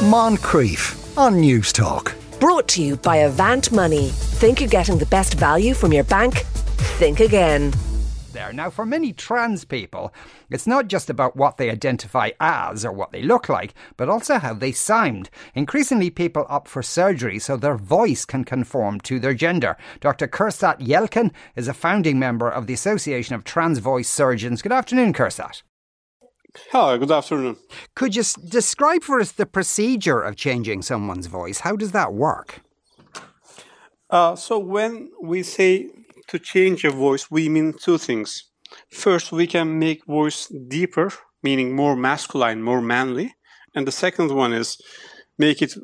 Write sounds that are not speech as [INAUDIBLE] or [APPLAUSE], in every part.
Moncrieff on Newstalk. Brought to you by Avant Money. Think you're getting the best value from your bank? Think again. There. Now, for many trans people, it's not just about what they identify as or what they look like, but also how they sound. Increasingly, people opt for surgery so their voice can conform to their gender. Dr. Kursat Yelken is a founding member of the Association of Trans Voice Surgeons. Good afternoon, Kursat. Hello, good afternoon. Could you s- describe for us the procedure of changing someone's voice? How does that work? Uh, so, when we say to change a voice, we mean two things. First, we can make voice deeper, meaning more masculine, more manly. And the second one is make it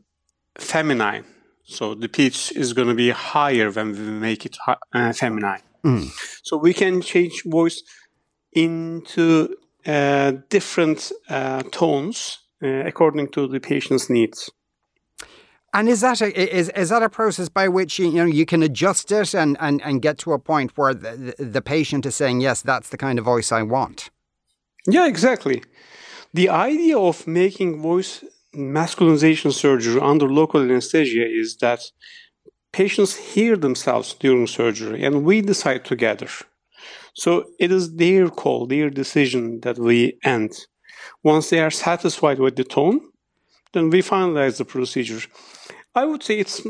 feminine. So the pitch is going to be higher when we make it uh, feminine. So we can change voice into different uh, tones uh, according to the patient's needs. And is that a, is is that a process by which you, know you can adjust it and, and, and get to a point where the, the patient is saying yes, that's the kind of voice I want? Yeah, exactly. The idea of making voice masculinization surgery under local anesthesia is that patients hear themselves during surgery and we decide together. So it is their call, their decision that we end. Once they are satisfied with the tone, then we finalize the procedure. I would say it's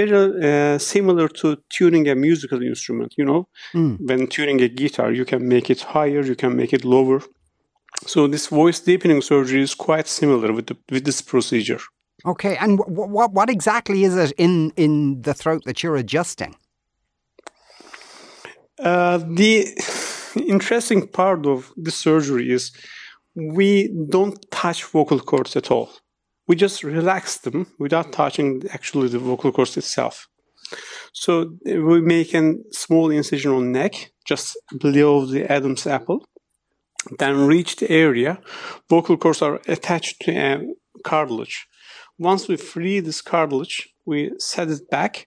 very uh, similar to tuning a musical instrument. You know, when tuning a guitar, you can make it higher, you can make it lower. So this voice deepening surgery is quite similar with the, with this procedure. Okay, and what what what exactly is it in in the throat that you're adjusting? Uh, the interesting part of the surgery is we don't touch vocal cords at all. We just relax them without touching actually the vocal cords itself. So uh, we make a small incision on neck, just below the Adam's apple. Then reach the area. Vocal cords are attached to a cartilage. Once we free this cartilage, we set it back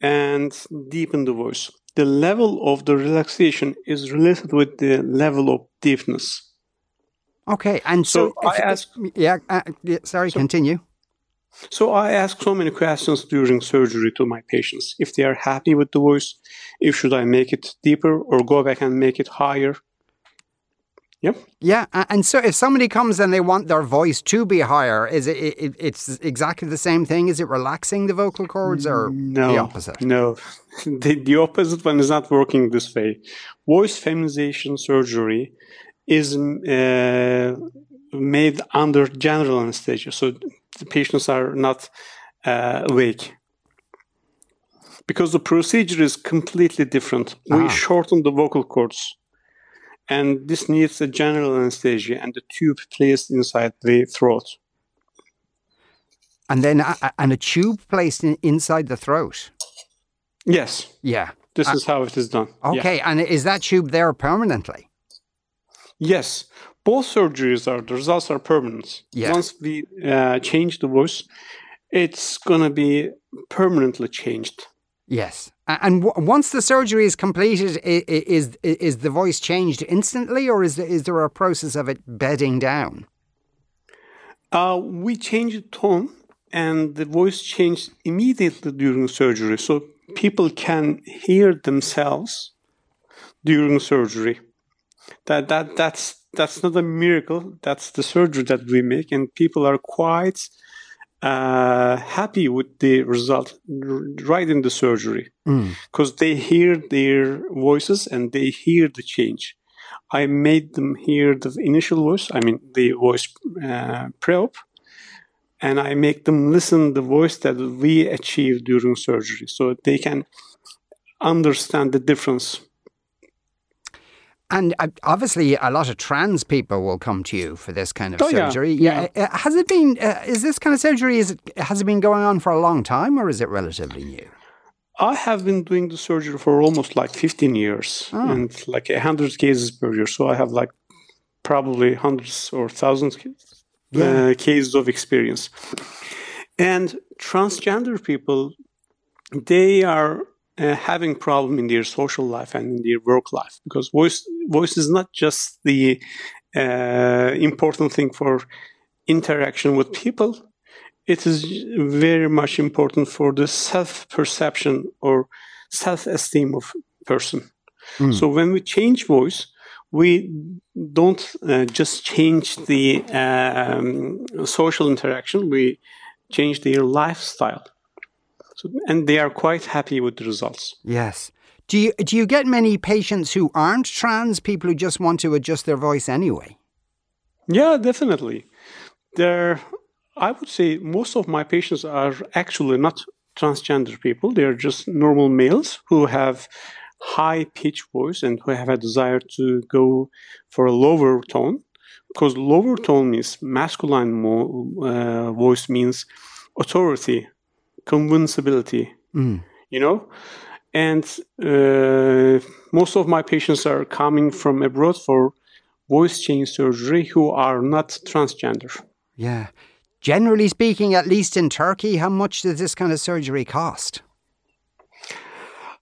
and deepen the voice. The level of the relaxation is related with the level of deepness. Okay, and so, So I ask- yeah, uh, yeah, sorry, continue. So I ask so many questions during surgery to my patients. If they are happy with the voice, if should I make it deeper or go back and make it higher. Yep. Yeah, and so if somebody comes and they want their voice to be higher, is it, it it's exactly the same thing? Is it relaxing the vocal cords or No. the opposite? No. [LAUGHS] The, the opposite one is not working this way. Voice feminization surgery is uh, made under general anesthesia. So the patients are not uh, awake. Because the procedure is completely different. We Ah. shorten the vocal cords. And this needs a general anesthesia and the tube placed inside the throat. And then a, a- and a tube placed in, inside the throat. Yes, Yeah. this is how it is done. Yeah. Okay, and is that tube there permanently? Yes, both surgeries are the results are permanent. Yeah. Once we uh, change the voice, it's gonna be permanently changed. Yes. And w- once the surgery is completed, is is the voice changed instantly, or is there, is there a process of it bedding down? Uh, we change the tone, and the voice changed immediately during surgery, so people can hear themselves during surgery. That that that's that's not a miracle. That's the surgery that we make, and people are quite uh, happy with the result right in the surgery because they hear their voices and they hear the change. I made them hear the initial voice, I mean the voice uh, pre-op, and I make them listen the voice that we achieved during surgery, so they can understand the difference. And uh, obviously, a lot of trans people will come to you for this kind of Oh, yeah, surgery. Uh, has it been? Uh, is this kind of surgery? Is it has it been going on for a long time, or is it relatively new? I have been doing the surgery for almost like 15 years and like 100 cases per year. So I have like probably hundreds or thousands uh, cases of experience. And transgender people, they are uh, having problem in their social life and in their work life because voice voice is not just the uh, important thing for interaction with people. it is very much important for the self perception or self esteem of person. So when we change voice, we don't uh, just change the um, social interaction, we change their lifestyle. So, and they are quite happy with the results. Yes. Do you do you get many patients who aren't trans, people who just want to adjust their voice anyway? Yeah, definitely. There, I would say most of my patients are actually not transgender people. They are just normal males who have high pitch voice and who have a desire to go for a lower tone. Because lower tone means masculine mo- uh, voice means authority, convincibility, you know? And uh, most of my patients are coming from abroad for voice change surgery who are not transgender. Yeah. Generally speaking, at least in Turkey, how much does this kind of surgery cost?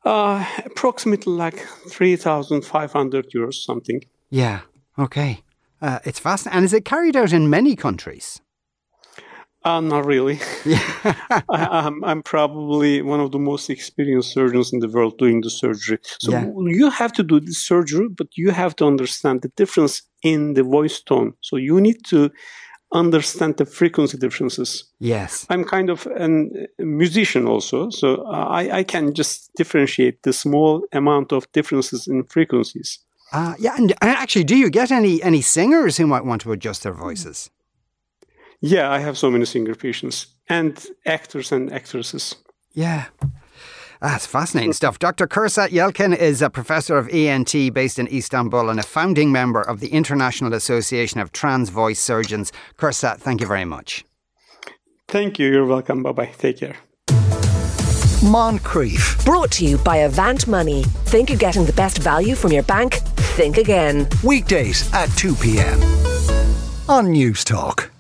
Uh, approximately like 3,500 euros something. Yeah. Okay. Uh, it's fascinating. And is it carried out in many countries? Uh, not really. [LAUGHS] I, I'm, I'm probably one of the most experienced surgeons in the world doing the surgery. So Yeah. you have to do the surgery, but you have to understand the difference in the voice tone. So you need to understand the frequency differences. Yes. I'm kind of an- a musician also, so I, I can just differentiate the small amount of differences in frequencies. Uh, yeah. And and actually, do you get any any singers who might want to adjust their voices? Yeah, I have so many singer patients and actors and actresses. Yeah. Ah, That's fascinating stuff. Dr. Kursat Yelken is a professor of ENT based in Istanbul and a founding member of the International Association of Trans Voice Surgeons. Kursat, thank you very much. Thank you. You're welcome. Bye bye. Take care. Moncrieff. Brought to you by Avant Money. Think you're getting the best value from your bank? Think again. Weekdays at 2 p.m. on News Talk.